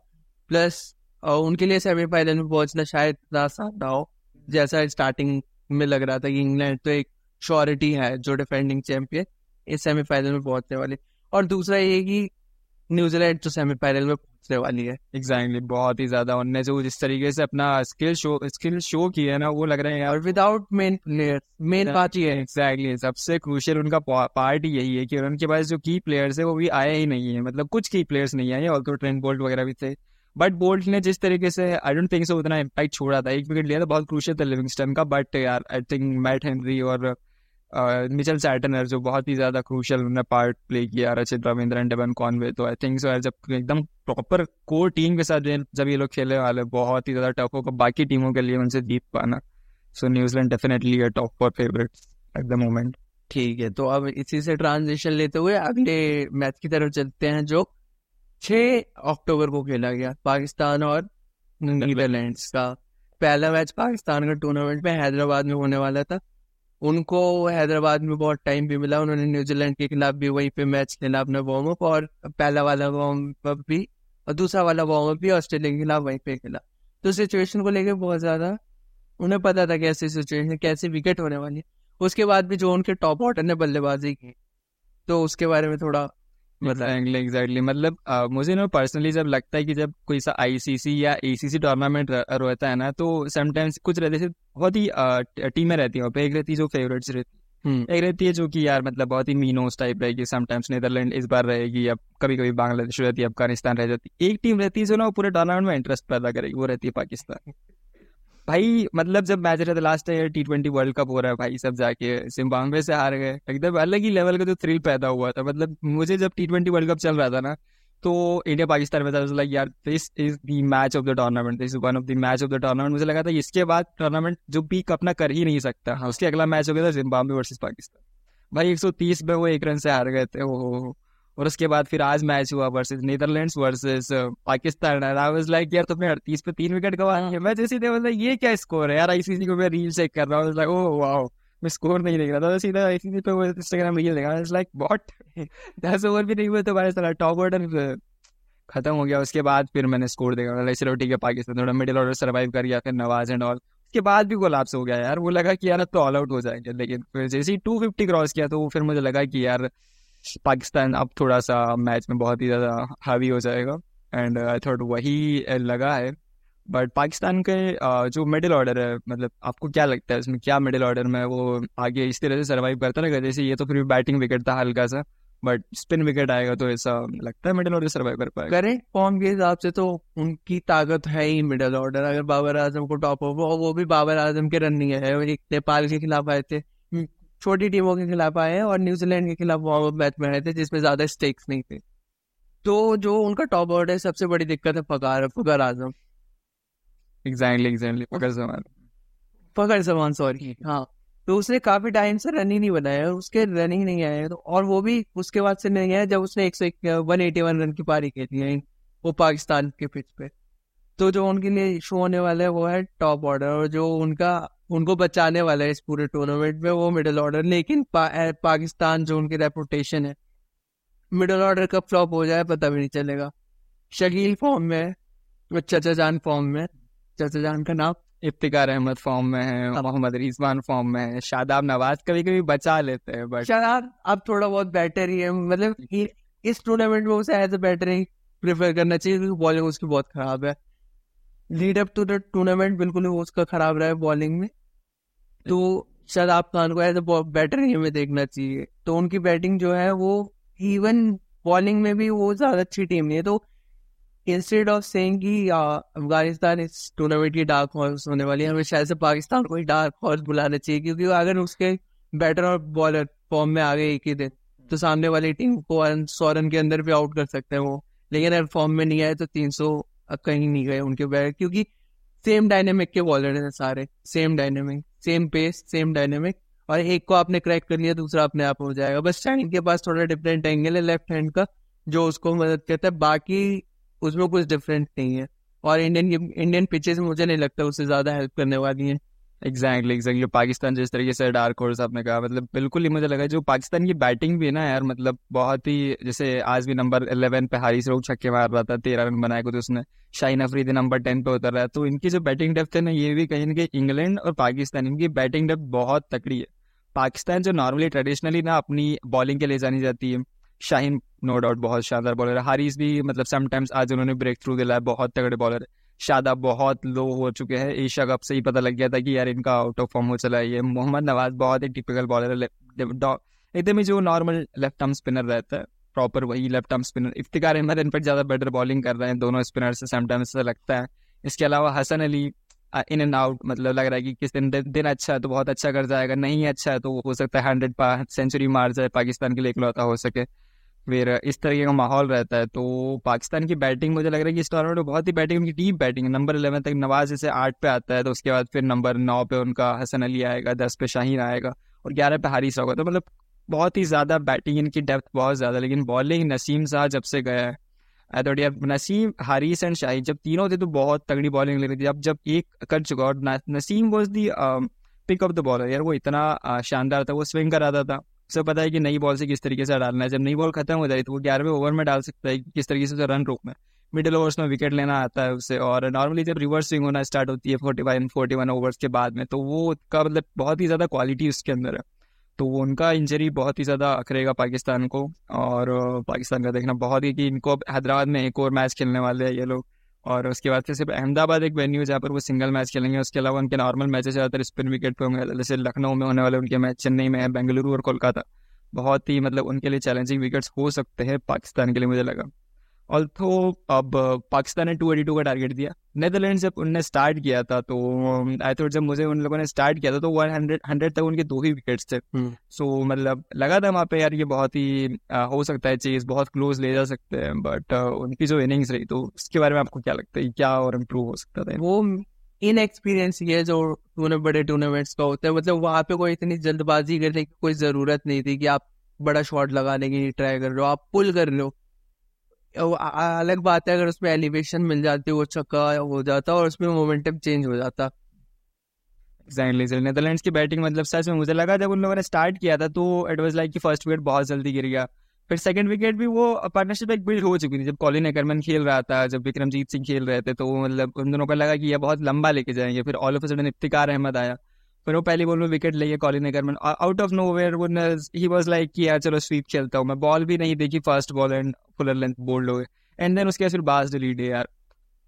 प्लस उनके लिए सेमीफाइनल में पहुँचना शायद आसान ना हो जैसा स्टार्टिंग में लग रहा था कि इंग्लैंड तो एक श्योरिटी है जो डिफेंडिंग चैंपियन इस सेमीफाइनल में पहुँचने वाले। और दूसरा ये कि न्यूजीलैंड तो सेमीफाइनल में पहुँचने वाली है। एग्जैक्टली exactly, बहुत ही ज़्यादा उनने जो जिस तरीके से अपना स्किल शो स्किल शो किया है ना वो लग रहा है और विदाउट मेन प्लेयर मेन बात ये है। एग्जैक्टली सबसे क्रूशियल उनका पार्ट यही है कि उनके पास जो की प्लेयर्स है वो भी आए ही नहीं है। मतलब कुछ की प्लेयर्स नहीं आए ऑल्सो ट्रेंड बोल्ट वगैरह भी थे। बट बोल्ट ने जिस तरीके से आई डोंट थिंक सो उतना इम्पैक्ट छोड़ा था। एक विकेट लिया था बहुत क्रूशियल था लिविंगस्टन का बट यार आई थिंक मैट हेनरी और मिचल सैटनर जो बहुत ही ज़्यादा क्रूशल उन्होंने पार्ट प्ले किया रचित रविंद्र एंड डेवन कॉनवे। तो आई थिंक सो जब एकदम प्रॉपर कोर टीम के साथ जब ये लोग खेलने वाले बहुत ही ज़्यादा टफ होगा। बाकी टीमों के लिए उनसे जीत पाना। सो न्यूजीलैंड डेफिनेटली है top four favourite at the moment ठीक है तो अब इसी से ट्रांजिशन लेते हुए अगले मैच की तरफ़ चलते हैं जो 6 अक्टूबर को खेला गया पाकिस्तान और नीदरलैंड्स का। पहला मैच पाकिस्तान का टूर्नामेंट में हैदराबाद में होने वाला था। उनको हैदराबाद में बहुत टाइम भी मिला, उन्होंने न्यूजीलैंड के खिलाफ भी वहीं पे मैच खेला अपना वार्म अप और पहला वाला वार्म अप भी और दूसरा वाला वार्म अप भी ऑस्ट्रेलिया के खिलाफ वहीं पे खेला। तो सिचुएशन को लेकर बहुत ज़्यादा उन्हें पता था कैसी सिचुएशन कैसी विकेट होने वाली है। उसके बाद भी जो उनके टॉप ऑर्डर ने बल्लेबाजी की तो उसके बारे में थोड़ा एग्जैक्टली एग्जैक्टली मतलब uh, मुझे ना पर्सनली जब लगता है कि जब कोई सा आईसीसी या एसीसी टूर्नामेंट रहता है ना तो समटाइम्स कुछ रहते हैं बहुत ही टीमें रहती हैं एक रहती है जो फेवरेट्स रहती हम्म। एक रहती है जो कि यार मतलब बहुत ही मीनोस टाइप रहेगी समटाइम्स नीदरलैंड इस बार रहेगी या कभी कभी बांग्लादेश रहती है अफ़गानिस्तान रह जाती है। एक टीम रहती है जो ना पूरे टूर्नामेंट में इंटरेस्ट पैदा करेगी वो रहती है पाकिस्तान। भाई मतलब जब मैच रहा था last year T twenty world cup हो रहा है भाई, सब जाके जिम्बाब्वे से हार गए। एकदम अलग ही लेवल का जो थ्रिल पैदा हुआ था। मतलब मुझे जब टी ट्वेंटी वर्ल्ड कप चल रहा था ना तो इंडिया पाकिस्तान में था लाइक यार this is the match of the tournament this is one of the match of the tournament मुझे लगा था, इसके बाद टूर्नामेंट जो पीक अपना कर ही नहीं सकता। हाँ उसके अगला मैच हो गया था जिम्बाब्वे वर्सेज पाकिस्तान भाई 130 में वो एक रन से हार गए थे। ओ और उसके बाद फिर आज मैच हुआ versus Netherlands versus Pakistan and I was like यार, तुमने अड़तीस पे तीन विकेट गवा है मैं जैसे मतलब ये क्या स्कोर है? यार आईसीसी को मैं रील चेक कर रहा हूँ। लाइक ओह वाओ मैं स्कोर नहीं देख रहा था। सीधा आईसीसी पे इंस्टाग्राम रील देखा। लाइक व्हाट दस ओवर भी नहीं हुए तो भाई साला टॉप ऑर्डर खत्म हो गया। उसके बाद फिर मैंने स्कोर देखा। लाइक चलो ठीक है पाकिस्तान थोड़ा मिडिल ऑर्डर सर्वाइव कर गया, फिर नवाज़ एंड ऑल उसके बाद भी कोलाप्स हो गया यार। वो लगा कि यार, अब तो ऑल आउट हो जाएँगे। लेकिन फिर जैसे ही टू फिफ्टी क्रॉस किया तो फिर मुझे लगा कि यार पाकिस्तान अब थोड़ा सा मैच में बहुत ही ज़्यादा हावी हो जाएगा। एंड आई थॉट वही लगा है। बट पाकिस्तान के जो मिडिल ऑर्डर है मतलब आपको क्या लगता है इसमें क्या मिडिल ऑर्डर में वो आगे इस तरह से सर्वाइव करता रहेगा? जैसे ये तो फिर बैटिंग विकेट था हल्का सा बट स्पिन विकेट आएगा तो ऐसा लगता है मिडिल ऑर्डर सर्वाइव कर पाएगा? करें फॉर्म के हिसाब से तो उनकी ताकत है ही मिडिल ऑर्डर अगर बाबर आज़म को टॉप हो वो भी बाबर आज़म के रन नहीं है नेपाल के खिलाफ आए थे। छोटी टीमों के खिलाफ आए हैं और न्यूजीलैंड के खिलाफ वार्म अप मैच में आए थे जिसमें ज़्यादा स्टेक्स नहीं थे। तो जो उनका टॉप ऑर्डर है सबसे बड़ी दिक्कत है Fakhar Fakhar Azam. Exactly exactly Fakhar Zaman Fakhar Zaman sorry हाँ। तो उसने काफ़ी टाइम से रन ही नहीं बनाया उसके रन ही नहीं आए तो और वो भी उसके बाद से नहीं आया जब उसने एक सौ वन एटी वन रन की पारी खेली है वो पाकिस्तान के पिच पे। तो जो उनके लिए शो होने वाला है वो है टॉप ऑर्डर और जो उनका उनको बचाने वाला है इस पूरे टूर्नामेंट में वो मिडिल ऑर्डर लेकिन पा, पाकिस्तान जो उनकी रेपुटेशन है मिडिल ऑर्डर कब फ्लॉप हो जाए पता भी नहीं चलेगा। शकील फॉर्म में चचा जान फॉर्म में चचा जान का नाम? इफ्तिकार अहमद फॉर्म में है हाँ। मोहम्मद रिजवान फॉर्म में है। शादाब नवाज़ कभी कभी बचा लेते हैं बट शादाब अब थोड़ा बहुत बेटर ही है मतलब इस टूर्नामेंट में उसे एज ए बेटर ही प्रेफर करना चाहिए क्योंकि बॉलिंग उसकी बहुत खराब है। Lead up to the tournament बिल्कुल वो उसका खराब रहा है बॉलिंग में। तो शादाब खान को एज ए बैटर ही हमें देखना चाहिए। तो उनकी बैटिंग जो है वो इवन बॉलिंग में भी वो ज़्यादा अच्छी टीम नहीं है। तो इंस्टेड ऑफ़ सेइंग कि अफ़गानिस्तान इस टूर्नामेंट की डार्क हॉर्स होने वाली है, हमें शायद से पाकिस्तान को ही डार्क हॉर्स बुलाना चाहिए, क्योंकि अगर उसके बैटर और बॉलर फॉर्म में आ गए एक ही दिन तो सामने वाली टीम को सौ रन के अंदर भी आउट कर सकते हैं वो। लेकिन अगर फॉर्म में नहीं आए तो तीन सौ कहीं नहीं गए उनके बैट क्योंकि सेम डायनेमिक के बॉलर हैं सारे same dynamic same pace same dynamic और एक को आपने क्रैक कर लिया, दूसरा अपने आप हो जाएगा। बस शाइन के पास थोड़ा डिफरेंट एंगल है लेफ़्ट हैंड का, जो उसको मदद करता है, बाकी उसमें कुछ डिफरेंट नहीं है। और इंडियन इंडियन पिचेस मुझे नहीं लगता उससे ज़्यादा हेल्प करने वाली है। एग्जैक्टली एग्जैक्टली पाकिस्तान जिस तरीके से डार्क हॉर्स आपने कहा मतलब बिल्कुल ही मुझे लगा जो पाकिस्तान की बैटिंग भी है ना यार मतलब बहुत ही, जैसे आज भी नंबर इलेवन पे हारिस रोग छक्के मार रहा था, तेरह रन बनाए तो उसने। शाइन अफरीदी नंबर टेन पे उतर रहा है। तो इनकी जो बैटिंग डेप्थ है ना, ये भी कहीं ना कहीं इंग्लैंड और पाकिस्तान, इनकी बैटिंग डेप्थ बहुत तकड़ी है। पाकिस्तान जो नॉर्मली ट्रेडिशनली ना अपनी बॉलिंग के लिए जानी जाती है शाहीन नो डाउट बहुत शानदार बॉलर है। हारिस भी मतलब समटाइम्स आज उन्होंने ब्रेक थ्रू दिलाया बहुत तगड़े बॉलर है। शादा बहुत लो हो चुके हैं। एशिया कप से ही पता लग गया था कि यार इनका आउट ऑफ़ फॉर्म हो चला है। ये मोहम्मद नवाज़ बहुत ही टिपिकल बॉलर है। एकदम ही जो नॉर्मल लेफ़्ट आर्म स्पिनर रहता है प्रॉपर वही left arm spinner Iftikhar Ahmed इन पर ज़्यादा बेटर बॉलिंग कर रहे हैं। दोनों स्पिनर से समटाइम्स लगता है। इसके अलावा Hasan Ali in and out मतलब लग रहा है कि किस दिन दिन अच्छा है तो बहुत अच्छा कर जाएगा। नहीं अच्छा है तो हो सकता है हंड्रेड सेंचुरी मार जाए, पाकिस्तान के लिए इकलौता हो सके। फिर इस तरीके का माहौल रहता है। तो पाकिस्तान की बैटिंग मुझे लग रहा है कि इस टूर्नामेंट में बहुत ही बैटिंग, उनकी डीप बैटिंग है। नंबर इलेवन तक नवाज़ जैसे आठ पे आता है तो उसके बाद फिर नंबर नौ पे उनका हसन अली आएगा, दस पे शाहीन आएगा और ग्यारह पे हारिस होगा। तो मतलब बहुत ही ज़्यादा बैटिंग, इनकी डेप्थ बहुत ज़्यादा, लेकिन बॉलिंग नसीम शाह जब से गया है आई नसीम, हारिस एंड शाहीन जब तीनों थे तो बहुत तगड़ी बॉलिंग ले रही थी। अब जब एक कर चुका और Naseem was the pick of the bowler यार वो इतना शानदार था, वो स्विंग कराता था। उसे पता है कि नई बॉल से किस तरीके से डालना है। जब नई बॉल खत्म हो जाए तो वो ग्यारहवें ओवर में डाल सकता है किस तरीके से रन रोकना है। मिडिल ओवर्स में विकेट लेना आता है उसे और नॉर्मली जब रिवर्स स्विंग होना स्टार्ट होती है forty five forty one overs के बाद में तो वो का मतलब बहुत ही ज़्यादा क्वालिटी उसके अंदर है। तो उनका इंजरी बहुत ही ज़्यादा अखरेगा पाकिस्तान को और, पाकिस्तान का देखना बहुत ही कि इनको हैदराबाद में एक और मैच खेलने वाले हैं ये लोग। और उसके बाद फिर सिर्फ़ अहमदाबाद एक वेन्यू है जहाँ पर वो सिंगल मैच खेलेंगे। उसके अलावा उनके नॉर्मल मैचेस ज़्यादातर स्पिन विकेट पे होंगे। जैसे लखनऊ में होने वाले उनके मैच चेन्नई में है, बेंगलुरु और कोलकाता। बहुत ही मतलब उनके लिए चैलेंजिंग विकेट्स हो सकते हैं पाकिस्तान के लिए मुझे लगा। ऑल्थो अब पाकिस्तान ने 282 का टारगेट दिया नेदरलैंड जब उनने स्टार्ट किया था तो आई थॉट जब मुझे उन लोगों ने स्टार्ट किया था तो 100 100 तक उनके दो ही विकेट्स थे। सो हम्म। so, मतलब लगा था वहाँ पे यार ये बहुत ही आ, हो सकता है चीज़ बहुत क्लोज ले जा सकते हैं बट उनकी जो इनिंग्स रही तो उसके बारे में आपको क्या लगता है क्या और इम्प्रूव हो सकता था? वो इन एक्सपीरियंस ये जो टूर्नामेंट बड़े टूर्नामेंट्स का होता है। मतलब वहाँ पे कोई इतनी जल्दबाजी करने की कोई ज़रूरत नहीं थी कि आप बड़ा शॉट लगाने की ट्राई कर रहे हो आप पुल कर रहे हो। अलग बात है, अगर उसमें एलिवेशन मिल जाती, वो छक्का हो जाता और उसमें मोमेंटम चेंज हो जाता। एग्जैक्टली सर नेदरलैंड्स की बैटिंग मतलब सच में मुझे लगा जब उन लोगों ने स्टार्ट किया था तो इट वाज लाइक कि फ़र्स्ट विकेट बहुत जल्दी गिर गया। फिर सेकंड विकेट भी वो पार्टनरशिप एक बिल्ड हो चुकी थी, जब कॉलिन एकरमन खेल रहा था, जब विक्रमजीत सिंह खेल रहे थे तो मतलब उन दोनों को लगा कि ये बहुत लंबा लेके जाएँगे। फिर all of sudden Iftikhar Ahmed आया। फिर वो पहली बॉल में विकेट लेके Colin Ackermann out of nowhere वो ही वाज लाइक कि यार चलो स्वीप खेलता हूँ। मैं बॉल भी नहीं देखी first ball and fuller length bowled हो गए। एंड देन उसके बाद फिर बास डिलीट है यार।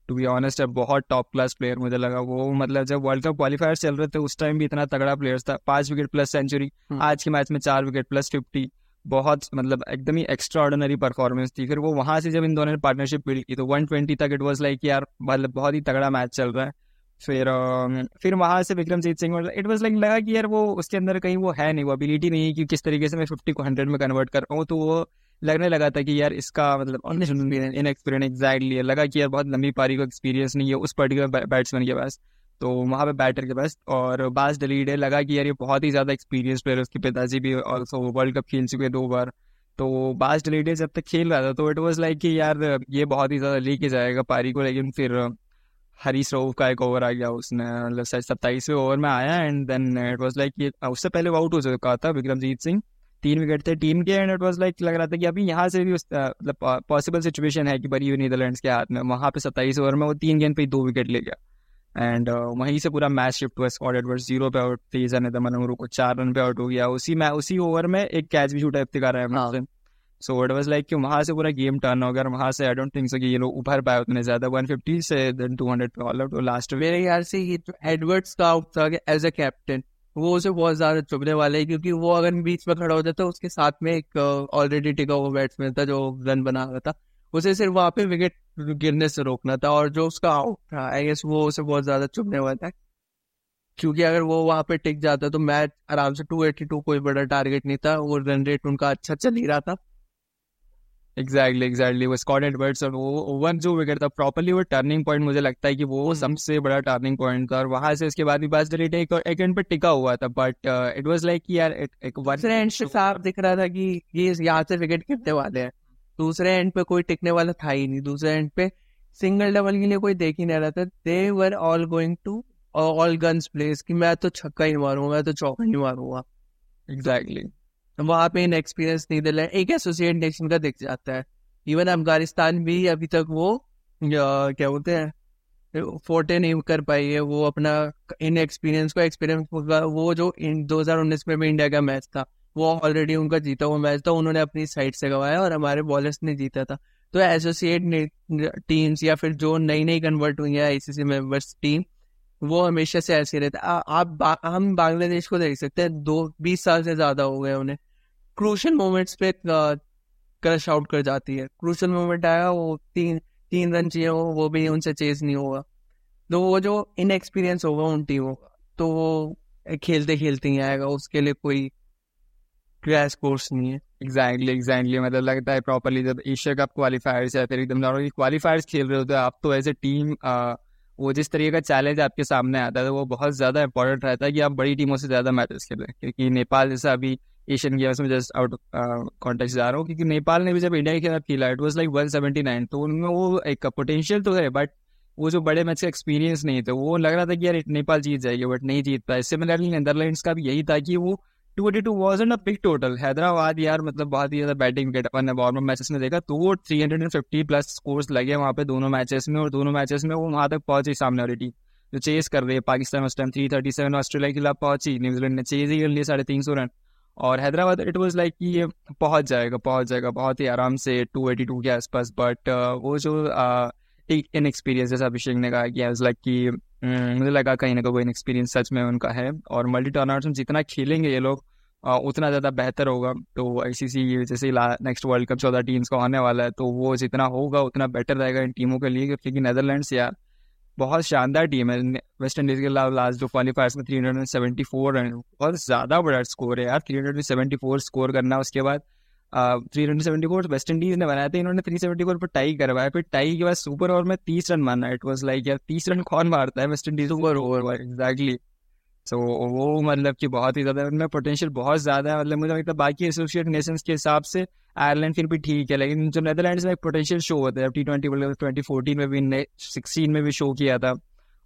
टू बी ऑनेस्ट है बहुत टॉप क्लास प्लेयर मुझे लगा। वो मतलब जब वर्ल्ड कप क्वालिफायर चल रहे थे उस टाइम भी इतना तगड़ा प्लेयर था। पाँच विकेट प्लस सेंचुरी आज के मैच में चार विकेट प्लस फिफ्टी बहुत मतलब एकदम ही एक्स्ट्रा ऑर्डिनरी परफॉर्मेंस थी। फिर वो वहाँ से जब इन दोनों ने पार्टनरशिप बिल्ड की तो वन ट्वेंटी तक इट वॉज़ लाइक यार मतलब बहुत ही तगड़ा मैच चल रहा है। फिर फिर वहाँ से Vikramjit Singh it was like लगा कि यार वो उसके अंदर कहीं वो है नहीं, वो एबिलिटी नहीं है कि किस तरीके से मैं फिफ्टी को हंड्रेड में कन्वर्ट कर पाऊँ। तो वो लगने लगा था कि यार इसका मतलब इन एक्सपीरियंस एग्जैक्टली लगा कि यार बहुत लंबी पारी का एक्सपीरियंस नहीं है उस पर्टिकुलर बैट्समैन के पास। तो वहाँ पे बैटर के पास और बास डलीड है, लगा कि यार ये बहुत ही ज़्यादा एक्सपीरियंस प्लेयर उसके पिताजी भी ऑल्सो वर्ल्ड कप खेल चुके दो बार। तो बास डलीडे जब तक खेल रहा था तो इट वॉज़ लाइक कि यार ये बहुत ही ज़्यादा लेके जाएगा पारी को, लेकिन फिर हरीश राउफ का एक ओवर आ गया उसने मतलब सत्ताईसवें ओवर में आया and then it was like उससे पहले वो आउट हो चुका था विक्रमजीत सिंह। तीन विकेट थे टीम के एंड इट वाज लाइक लग रहा था कि अभी यहाँ से भी मतलब पॉसिबल सिचुएशन है कि बरी हुई नीदरलैंड्स के हाथ में। वहाँ पे सत्ताईस ओवर में वो तीन गेंद पे दो विकेट ले गया। एंड uh, वहीं से पूरा मैच शिफ्ट हुआ स्कॉट एडवर्ड ज़ीरो पे आउट ने मनमरू को चार रन पे आउट हो गया। उसी मैं उसी ओवर में एक कैच भी छूटा इफ्तिकार है। सो इट वाज लाइक कि वहाँ से पूरा गेम टर्न हो गया वहाँ से आई डोंट थिंक सो कि ये लोग उभर पाए उतने ज़्यादा। 150 से देन 200 पे ऑल आउट और लास्ट मेरे ख्याल से जो एडवर्ड्स का आउट था एज अ कैप्टन वो उसे बहुत ज़्यादा चुभने वाले है क्योंकि वो अगर बीच में खड़ा हो जाता उसके साथ में एक ऑलरेडी टिका हुआ बैट्समैन था जो रन बना रहा था। उसे सिर्फ़ वहाँ पे विकेट गिरने से रोकना था और जो उसका आउट था आई गेस वो उसे बहुत ज़्यादा चुभने वाला था क्योंकि अगर वो वहाँ पे टिक जाता तो मैच आराम से 282 कोई बड़ा टारगेट नहीं था, वो रन रेट उनका अच्छा चल ही रहा था। एग्जैक्टली एग्जैक्टली वो स्कॉट एडवर्ड्स और वो वन जो विकेट था प्रॉपरली वो टर्निंग पॉइंट मुझे लगता है कि वो hmm. सबसे बड़ा टर्निंग पॉइंट था। और वहाँ से उसके बाद भी बस डिलीट एक एक एंड पे टिका हुआ था। बट इट वाज लाइक यार एक वन एंड से साफ़ दिख रहा था कि ये यहाँ से विकेट गिरने वाले हैं। दूसरे एंड पे कोई टिकने वाला था ही नहीं। दूसरे एंड पे सिंगल डबल के लिए कोई देख ही नहीं रहा था। They were all going to all guns place कि मैं तो छक्का ही मारूँगा मैं तो चौका ही मारूँगा। एग्जैक्टली वहाँ पे इन एक्सपीरियंस नीदरलैंड एक एसोसिएट नेशन का दिख जाता है। इवन अफ़गानिस्तान भी अभी तक वो क्या बोलते हैं फोटे नहीं कर पाई है। वो अपना इन एक्सपीरियंस को एक्सपीरियंस वो जो इन 2019 में भी इंडिया का मैच था, वो ऑलरेडी उनका जीता हुआ मैच था। उन्होंने अपनी साइड से गवाया और हमारे बॉलर्स ने जीता था। तो एसोसिएट टीम्स या फिर जो नई नई कन्वर्ट हुई है आईसीसी मेंबर्स टीम वो हमेशा से ऐसे रहते आप बा, हम बांग्लादेश को देख सकते हैं दो बीस साल से ज़्यादा हो गए उन्हें। क्रूशल मोमेंट्स पे क्रश आउट कर जाती है। क्रूशल मोमेंट आया वो तीन तीन रन चाहिए हो वो भी उनसे चेज नहीं होगा। तो वो जो इनएक्सपीरियंस होगा उन टीमों का तो वो खेलते खेलते ही आएगा उसके लिए कोई क्रैश कोर्स नहीं है। एग्जैक्टली एग्जैक्टली मतलब लगता है प्रॉपरली जब एशिया कप क्वालिफायर्स है फिर एकदम नॉर्मली क्वालिफायर्स खेल रहे होते हैं आप तो एज ए टीम वो जिस तरीके का चैलेंज आपके सामने आता है वो बहुत ज़्यादा इंपॉर्टेंट रहता है कि आप बड़ी टीमों से ज़्यादा मैचेस खेलें। क्योंकि नेपाल जैसा अभी एशियन गेम्स में जस्ट आउट कॉन्टेक्ट जा रहा हूँ, क्योंकि नेपाल ने भी जब इंडिया के खिलाफ खेला it was like one seventy nine तो उनमें वो एक पोटेंशियल तो है बट वो जो बड़े मैच का एक्सपीरियंस नहीं था, वो लग रहा था कि यार, नेपाल जीत जाएगी बट नहीं जीत पाए। सिमिलरली नेदरलैंड्स का भी यही था कि वो two eighty two was a big total Hyderabad यार मतलब बहुत ही ज़्यादा बैटिंग विकेट अपन ने नॉर्मल मैचेस में देखा तो वो three hundred and fifty plus scores लगे वहाँ पे दोनों मैचेस में और दोनों मैचेस में वो वहाँ तक पहुँची सामने वाली टीम जो चेस कर रही है पाकिस्तान उस time three thirty seven Australia के खिलाफ पहुँची न्यूजीलैंड ने चेज ही कर लिया साढ़े तीन सौ रन। और हैदराबाद इट वॉज़ लाइक ये पहुँच जाएगा पहुँच जाएगा बहुत ही आराम से टू एटी टू के आसपास बट uh, वो जो uh, एक इन एक्सपीरियंस जैसा अभिषेक ने कहा कि लाइक कि हम्म, मुझे लगा कहीं ना कहीं एक्सपीरियंस सच में उनका है। और मल्टी टूर्नामेंट्स में जितना खेलेंगे ये लोग उतना ज़्यादा बेहतर होगा। तो आईसीसी जैसे नेक्स्ट वर्ल्ड कप चौदह टीम्स का होने वाला है तो वो जितना होगा उतना बेटर रहेगा इन टीमों के लिए क्योंकि नेदरलैंड्स यार बहुत शानदार टीम है। वेस्ट इंडीज के अलावा लास्ट जो क्वालिफायर्स में three hundred and seventy four run बहुत ज़्यादा बड़ा स्कोर है यार three hundred seventy four score करना उसके बाद three hundred seventy four West Indies ने बनाया था, इन्होंने थ्री सेवेंटी फोर पर टाई करवाया। फिर टाई के बाद सुपर ओवर में तीस रन मारना इट वॉज़ लाइक यार, तीस रन कौन मारता है? West Indies super over exactly so वो मतलब कि बहुत ही ज़्यादा, उनमें पोटेंशियल बहुत ज़्यादा है। मतलब मुझे लगता बाकी एसोसिएट नेशंस के हिसाब से आयरलैंड फिर भी ठीक है। लेकिन जो नेदरलैंड्स में एक पोटेंशियल शो होता है T twenty world cup twenty fourteen में भी सिक्सटीन में भी शो किया था।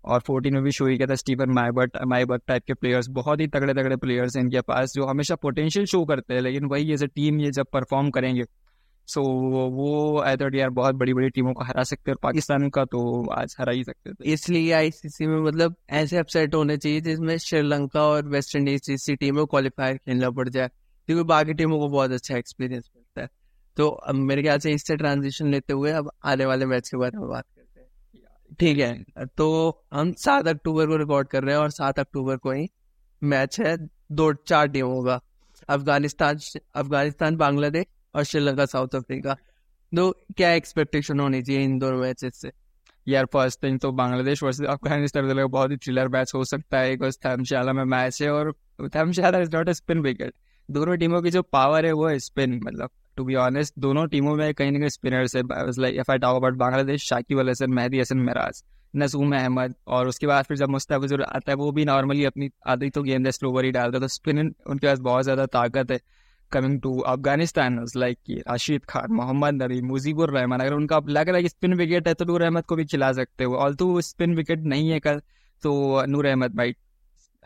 और फोर्टीन में भी शो ही किया था स्टीवन माइबर्ट माइबर्ट टाइप के प्लेयर्स बहुत ही तगड़े तगड़े प्लेयर्स हैं इनके पास जो हमेशा पोटेंशियल शो करते हैं लेकिन वही एज ए टीम ये जब परफॉर्म करेंगे. सो so, वो आई थॉट यार बहुत बड़ी बड़ी टीमों को हरा सकते हैं पाकिस्तान का तो आज हरा ही सकते थे इसलिए आईसीसी में मतलब ऐसे अपसेट होने चाहिए जिसमें श्रीलंका और वेस्ट इंडीज जैसी टीमों क्वालिफायर खेलना पड़ जाए क्योंकि बाकी टीमों को बहुत अच्छा एक्सपीरियंस मिलता है। तो मेरे ख्याल से इससे ट्रांजिशन लेते हुए अब आने वाले मैच के बारे में बात करते हैं ठीक है तो हम सात अक्टूबर को रिकॉर्ड कर रहे हैं और सात अक्टूबर को ही मैच है, दो, चार टीमों का अफ़गानिस्तान अफ़गानिस्तान, बांग्लादेश और श्रीलंका, साउथ अफ्रीका। तो क्या एक्सपेक्टेशन होनी चाहिए इन दोनों मैचेस से? यार फ़र्स्ट थिंग तो बांग्लादेश वर्सेस अफ़गानिस्तान बहुत ही थ्रिलर मैच हो सकता है। एक धर्मशाला में मैच है और Dharamshala is not a spin wicket दोनों टीमों की जो पावर है, वो है स्पिन मतलब। टू बी ऑनेस्ट दोनों टीमों में कहीं ना कहीं स्पिनर्स है बांग्लादेश शाकिब अल हसन मेहदी हसन मिराज नसूम अहमद और उसके बाद फिर जब मुस्तफिजुर आता है, वो भी नॉर्मली अपनी आदि तो गेंद स्लोवर ही डालता है तो स्पिन उनके पास बहुत ज़्यादा ताकत है coming to Afghanistan like Rashid Khan Mohammad Nabi Mujeebur Rahman अगर उनका लग रहा है कि स्पिन विकेट है तो नूर अहमद को भी खिला सकते हो ऑल तो स्पिन विकेट नहीं है कल तो Noor Ahmad might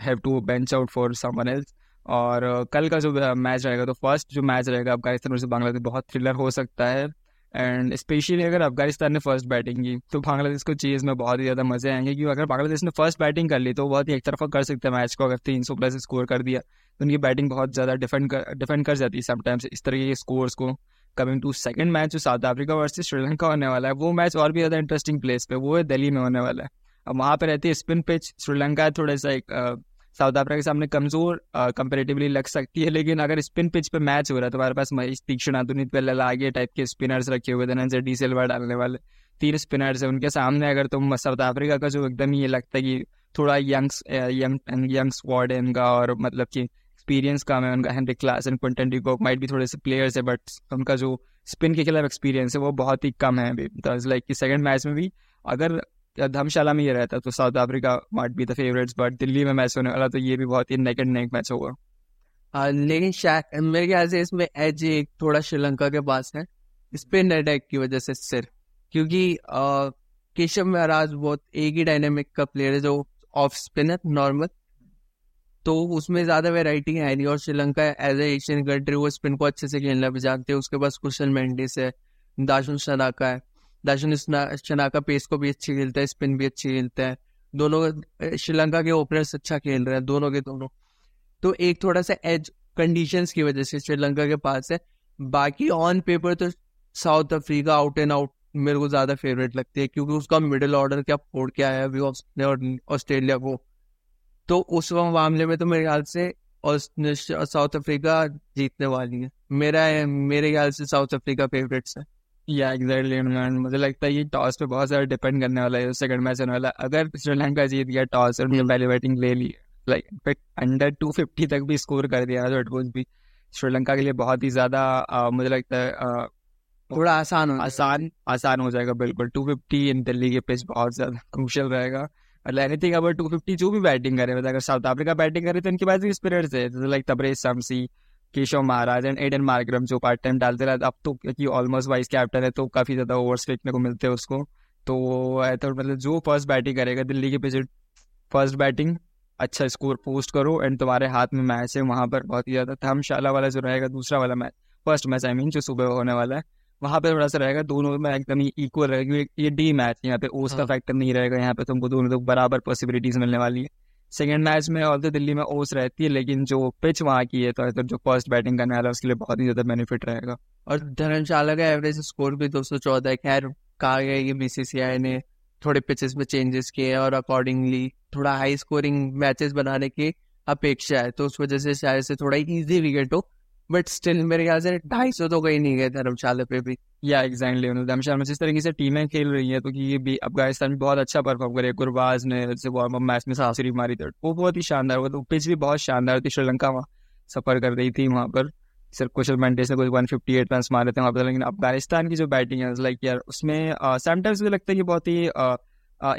have to bench out for someone else और कल का जो मैच रहेगा तो फ़र्स्ट जो मैच रहेगा अफ़गानिस्तान वर्सेस बांग्लादेश, बहुत थ्रिलर हो सकता है। एंड स्पेशली अगर अफ़गानिस्तान ने फ़र्स्ट बैटिंग की तो बांग्लादेश को चीज़ में बहुत ही ज़्यादा मज़े आएँगे, क्योंकि अगर बांग्लादेश ने फ़र्स्ट बैटिंग कर ली तो बहुत ही एक तरफा कर सकते हैं मैच को, अगर तीन सौ प्लस स्कोर कर दिया तो उनकी बैटिंग बहुत ज़्यादा डिफेंड कर डिफेंड कर जाती है समटाइम्स इस तरह के स्कोर्स को। कमिंग टू सेकंड मैच जो साउथ अफ्रीका वर्सेस श्रीलंका होने वाला है, वो मैच और भी ज़्यादा इंटरेस्टिंग प्लेस पे, वो है दिल्ली में होने वाला है। अब वहाँ पर रहती है स्पिन पिच श्रीलंका थोड़ा सा एक साउथ अफ्रीका के सामने कमज़ोर कंपेरेटिवली लग सकती है, लेकिन अगर स्पिन पिच पे मैच हो रहा है तो हमारे पास महेश तीक्ष्ण आधुनिक पहले आगे टाइप के स्पिनर्स रखे हुए थे डी सिल्वर डालने वाले तीन स्पिनर्स है उनके सामने। अगर तुम साउथ अफ्रीका का जो एकदम ये लगता है कि थोड़ा यंग्स यंग यंग स्क्वाड है इनका और मतलब कि एक्सपीरियंस कम है उनका। Heinrich Klaasen and Quinton de Kock might भी थोड़े से प्लेयर्स है बट उनका जो स्पिन के खिलाफ एक्सपीरियंस है, वो बहुत ही कम है अभी। तो लाइक कि सेकंड मैच में भी अगर धर्मशाला में ये रहता तो South Africa might be the favourites but Delhi में मैच होने वाला तो ये भी बहुत ही नेक एंड नेक मैच होगा। आ, लेकिन शायद मेरे ख्याल से इसमें एज एक थोड़ा श्रीलंका के पास है स्पिन अटैक की वजह से सिर्फ़ क्योंकि केशव महाराज बहुत एक ही डायनेमिक का प्लेयर है जो ऑफ़ स्पिन है नॉर्मल तो उसमें ज़्यादा वेराइटी है नहीं और Sri Lanka as a Asian country वो स्पिन को अच्छे से खेलना भी जानते हैं उसके पास कुशल मेंडिस है दाशुन शनाका है दाशुन शनाका पेस को भी अच्छी खेलता है स्पिन भी अच्छी खेलता है। दोनों श्रीलंका के ओपनर्स अच्छा खेल रहे हैं, दोनों के दोनों। तो एक थोड़ा सा एज कंडीशंस की वजह से श्रीलंका के पास है। बाकी ऑन पेपर तो South Africa out and out मेरे को ज़्यादा फेवरेट लगती है, क्योंकि उसका मिडिल ऑर्डर क्या फोड़ के आया अभी ऑस्ट्रेलिया को तो उस मामले में तो मेरे ख्याल से साउथ अफ्रीका जीतने वाली है। मेरा, मेरे ख्याल से साउथ अफ्रीका फेवरेट्स है। या एग्जैक्टली मुझे लगता है ये टॉस पे बहुत ज़्यादा डिपेंड करने वाला है सेकंड मैच होने वाला। अगर श्रीलंका जीत गया टॉस और पहले बैटिंग ले ली like in fact under two fifty तक भी स्कोर कर दिया तो इट वॉज़ भी श्रीलंका के लिए बहुत ही ज़्यादा मुझे लगता है थोड़ा आसान हो आसान आसान हो जाएगा बिल्कुल। टू फिफ्टी इन दिल्ली के पिच बहुत ज़्यादा क्रूशल रहेगा। मतलब एनीथिंग अबाउट टू फिफ्टी जो भी बैटिंग करे मतलब अगर साउथ अफ्रीका बैटिंग करे तो इनके पास भी स्पिरिट्स है। Like Tabraiz Shamsi Keshav Maharaj and Aiden Markram जो पार्ट टाइम डालते रहते अब तो क्योंकि ऑलमोस्ट वाइस कैप्टन है तो काफ़ी ज़्यादा ओवर्स फेंकने को मिलते हैं उसको तो तो मतलब जो फ़र्स्ट बैटिंग करेगा दिल्ली के पिच फ़र्स्ट बैटिंग अच्छा स्कोर पोस्ट करो एंड तुम्हारे हाथ में मैच है वहाँ पर बहुत ही ज़्यादा धर्मशाला वाला जो रहेगा दूसरा वाला match first match I mean जो सुबह होने वाला है वहाँ पे थोड़ा सा रहेगा दोनों में एकदम ही इक्वल रहेगा ये डी मैच यहाँ पे ओस का फैक्टर। नहीं रहेगा यहाँ पे तुमको दोनों तो बराबर पॉसिबिलिटीज मिलने वाली है सेकेंड मैच में ऑल दिल्ली में ओस रहती है लेकिन जो पिच वहाँ की है तो, तो जो फ़र्स्ट बैटिंग करने वाला है उसके लिए बहुत ही ज़्यादा बेनिफिट रहेगा। और धर्मशाला का एवरेज स्कोर भी दो सौ चौदह खैर कहा गया कि बीसीसीआई ने थोड़े पिचेस में चेंजेस किए और अकॉर्डिंगली थोड़ा हाई स्कोरिंग मैचेस बनाने की अपेक्षा है तो उस वजह से शायद से थोड़ा इजी विकेट हो। बट स्टिल मेरे ख्याल से ढाई सौ तो कहीं नहीं गए धर्मशाला पे भी। या एग्जैक्टली उन्होंने धर्मशाला में जिस तरीके से टीमें खेल रही हैं तो कि ये भी अफ़गानिस्तान में बहुत अच्छा परफॉर्म करे गुरबाज ने जैसे वार्म अप मैच में सेंचुरी मारी थी। वो बहुत ही शानदार हुआ तो पिच भी बहुत शानदार थी। श्रीलंका वहाँ सफ़र कर रही थी वहाँ पर। सिर्फ़ कुशल मेंटेस ने कुछ वन फिफ्टी एट रन मारे थे वहाँ पर, लेकिन अफ़गानिस्तान की जो बैटिंग है लाइक यार, उसमें समटाइम्स मुझे लगता है कि बहुत ही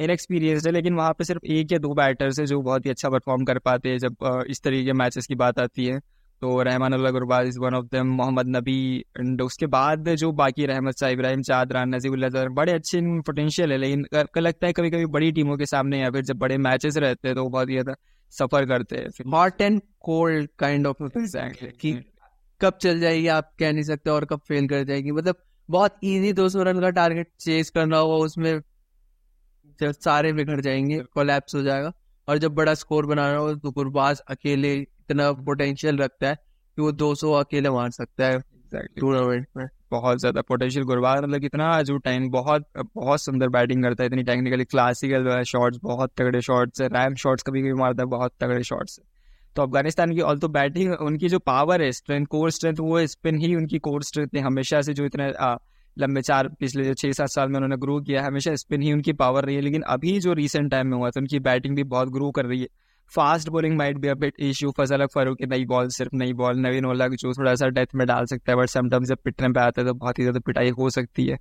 इनएक्सपीरियंस है, लेकिन वहाँ पे सिर्फ़ एक या दो बैटर्स है जो बहुत ही अच्छा परफॉर्म कर पाते हैं जब इस तरीके मैचेस की बात आती है। तो Rahman Gurbaz is one of them Mohammad Nabi and उसके बाद जो बाकी रहमत शाह इब्राहिम चादरान नजीबुल्ला बड़े अच्छे पोटेंशियल है लेकिन लगता है कभी कभी बड़ी टीमों के सामने या फिर जब बड़े मैचेस रहते हैं तो बहुत ज़्यादा सफ़र करते हैं। Hot and cold kind of कि कब चल जाएगी आप कह नहीं सकते और कब फेल कर जाएगी। मतलब बहुत इजी दो सौ रन का टारगेट चेस करना होगा उसमें जब सारे बिगड़ जाएँगे कोलैप्स हो जाएगा और जब बड़ा स्कोर बनाना हो तो गुरबाज अकेले इतना पोटेंशियल रखता है कि वो 200 अकेले मार सकता है टूर्नामेंट में। बहुत ज़्यादा पोटेंशियल गुरबाज मतलब कितना जो टाइम बहुत बहुत सुंदर बैटिंग करता है इतनी टेक्निकली क्लासिकल शॉट्स बहुत तगड़े शॉट्स है रैम शॉट्स कभी कभी मारता है बहुत तगड़े शॉट्स है। तो अफ़गानिस्तान की ऑल तो बैटिंग उनकी जो पावर है स्ट्रेंथ कोर स्ट्रेंथ वो स्पिन ही उनकी कोर स्ट्रेंथ है। हमेशा से जो इतने लंबे चार पिछले जो छः सात साल में उन्होंने ग्रो किया है हमेशा स्पिन ही उनकी पावर रही है। लेकिन अभी जो रिसेंट टाइम में हुआ था उनकी बैटिंग भी बहुत ग्रो कर रही है। फास्ट बॉलिंग माइट भी a bit issue Fazal Farooq की नई बॉल सिर्फ़ नई बॉल नवीन ओला जो थोड़ा सा डेथ में डाल सकता है बट समटाइम्स जब पिटने पे आता है तो बहुत ही ज़्यादा पिटाई हो सकती है।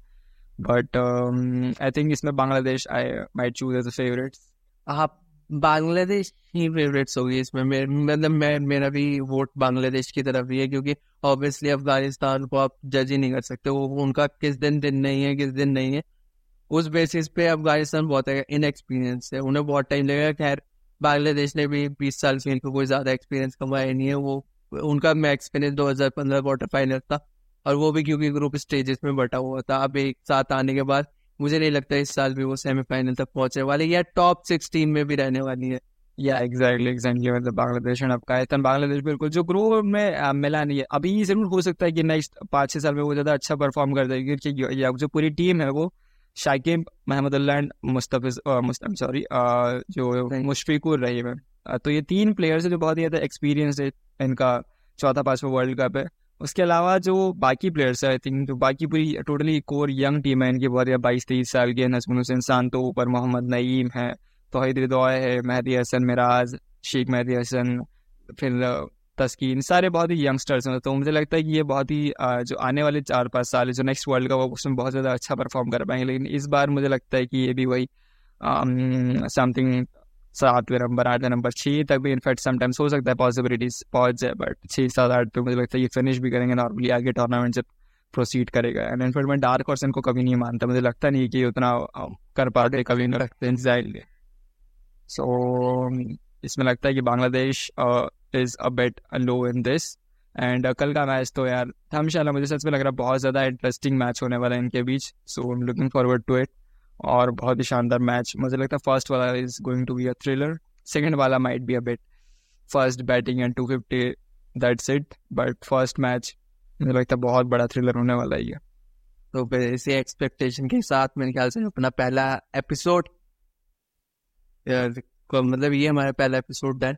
बट आई थिंक इसमें Bangladesh I might choose as a favourite आप बांग्लादेश ही फेवरेट्स होगी इसमें। मतलब मैं, मेरा भी वोट बांग्लादेश की तरफ़ ही है, क्योंकि ऑब्वियसली अफ़गानिस्तान को आप जज ही नहीं कर सकते। वो, उनका किस दिन दिन नहीं है, किस दिन नहीं है। उस बेसिस पे अफ़गानिस्तान बहुत इन एक्सपीरियंस है। उन्हें बहुत टाइम लगेगा। खैर बांग्लादेश ने भी बीस साल खेल को कोई ज़्यादा एक्सपीरियंस कमाया नहीं है। वो, उनका मैं एक्सपीरियंस दो हज़ार पंद्रह क्वार्टर फाइनल था और वो भी क्योंकि ग्रुप स्टेजेस में बटा हुआ था। अब एक साथ आने के बाद मुझे नहीं लगता इस साल भी वो सेमीफाइनल तक पहुँचने वाले या टॉप सिक्सटीन में भी रहने वाली है। या एग्जैक्टली एग्जैक्टली मतलब बांग्लादेश एंड अफ़गानिस्तान बांग्लादेश बिल्कुल, जो ग्रुप में मिला नहीं है अभी ज़रूर हो सकता है कि नेक्स्ट पाँच छह साल में वो ज़्यादा अच्छा परफॉर्म कर देगी, क्योंकि जो पूरी टीम है वो शाकिब महमद मुस्तफिज मुस्तम सॉरी जो मुशफिकुर रही है। तो ये तीन प्लेयर्स है जो बहुत ही ज़्यादा एक्सपीरियंस है इनका चौथा पांचवा वर्ल्ड कप है। उसके अलावा जो बाकी प्लेयर्स है आई थिंक जो बाकी पूरी टोटली कोर यंग टीम है, इनकी बहुत बाईस तेईस साल के नजमुल हुसैन शांतो ऊपर मोहम्मद नईम है, तोहिद रिदोय है, मेहदी हसन, मिराज, शेख मेहदी हसन, फिर तस्कीन, सारे बहुत ही यंगस्टर्स हैं तो मुझे लगता है कि ये बहुत ही जो आने वाले चार पाँच साल जो नेक्स्ट वर्ल्ड कप उसमें बहुत ज़्यादा अच्छा परफॉर्म कर पाएँगे, लेकिन इस बार मुझे लगता है कि ये भी वही समथिंग सातवें नंबर आठवें नंबर छः तक भी, इनफैक्ट समटाइम्स हो सकता है पॉसिबिलिटीज पहुँच जाए बट छः सात, आठ पे मुझे लगता है ये फिनिश भी करेंगे नॉर्मली आगे टूर्नामेंट जब प्रोसीड करेगा एंड इनफैक्ट मैं डार्क हॉर्स इनको कभी नहीं मानता, मुझे लगता नहीं कि उतना कर पाते, कभी नहीं रखते एग्जैक्टली सो इसमें लगता है कि Bangladesh is a bet low in this and कल का मैच तो यार, हमेशा मुझे सच में लग रहा है बहुत ज़्यादा इंटरेस्टिंग मैच होने वाला है इनके बीच. So I am looking forward to it और बहुत ही शानदार मैच मुझे लगता है फ़र्स्ट वाला is going to be a thriller second वाला might be a bit first batting and two fifty that's it but first match मुझे लगता है बहुत बड़ा थ्रिलर होने वाला ही है तो फिर इसी एक्सपेक्टेशन के साथ मेरे ख्याल से अपना पहला एपिसोड मतलब ये हमारा पहला एपिसोड डन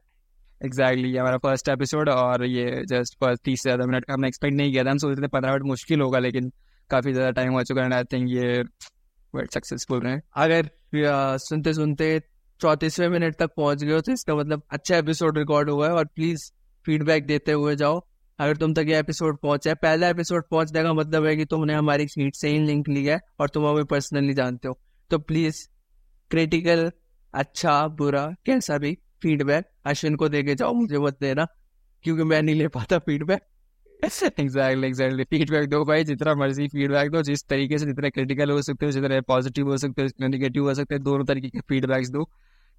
एग्जैक्टली ये हमारा फ़र्स्ट एपिसोड और ये जस्ट फ़र्स्ट तीस से ज़्यादा मिनट का हमने एक्सपेक्ट नहीं किया था। हम सोचते थे पंद्रह मिनट मुश्किल होगा, लेकिन काफ़ी ज़्यादा टाइम हो चुका है आई थिंक ये सक्सेसफुल रहे। अगर सुनते सुनते चौतीसवें मिनट तक पहुँच गए हो तो इसका मतलब अच्छा एपिसोड रिकॉर्ड हुआ है और प्लीज़ फीडबैक देते हुए जाओ। अगर तुम तक ये एपिसोड पहुँचा है, पहला एपिसोड पहुँचने का मतलब है कि तुमने हमारी फ़ीड से ही लिंक लिया है और तुम हमें पर्सनली जानते हो। तो प्लीज़ क्रिटिकल अच्छा बुरा, कैसा भी फीडबैक अश्विन को देके जाओ, मुझे मत देना, क्योंकि मैं नहीं ले पाता फीडबैक एग्जैक्टली एग्जैक्टली फीडबैक दो भाई, जितना मर्ज़ी फीडबैक दो, जिस तरीके से जितना क्रिटिकल हो सकते हो, जितने पॉजिटिव हो सकते हो, जितने निगेटिव हो सकते हैं, दोनों तरीके के फीडबैक्स दो.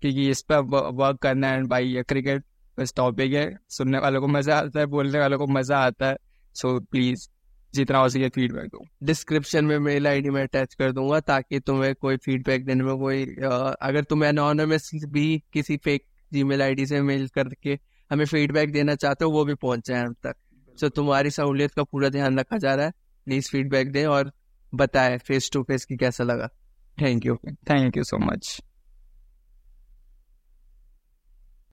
क्योंकि इस पर वर्क करना है, भाई क्रिकेट बस टॉपिक है. सुनने वालों को मज़ा आता है, बोलने वालों को मज़ा आता है. सो प्लीज़ जितना हो सके फीडबैक दो. डिस्क्रिप्शन में मेल आईडी में अटैच कर दूँगा, ताकि तुम्हें कोई फीडबैक देने में कोई अगर तुम्हें अनोनमस भी किसी फेक जीमेल आईडी से मेल करके हमें फीडबैक देना चाहते हो वो भी पहुँच जाए हम तक। सो तुम्हारी सहूलियत का पूरा ध्यान रखा जा रहा है। प्लीज़ फीडबैक दें और बताएँ फेस टू फेस की कैसा लगा। Thank you thank you so much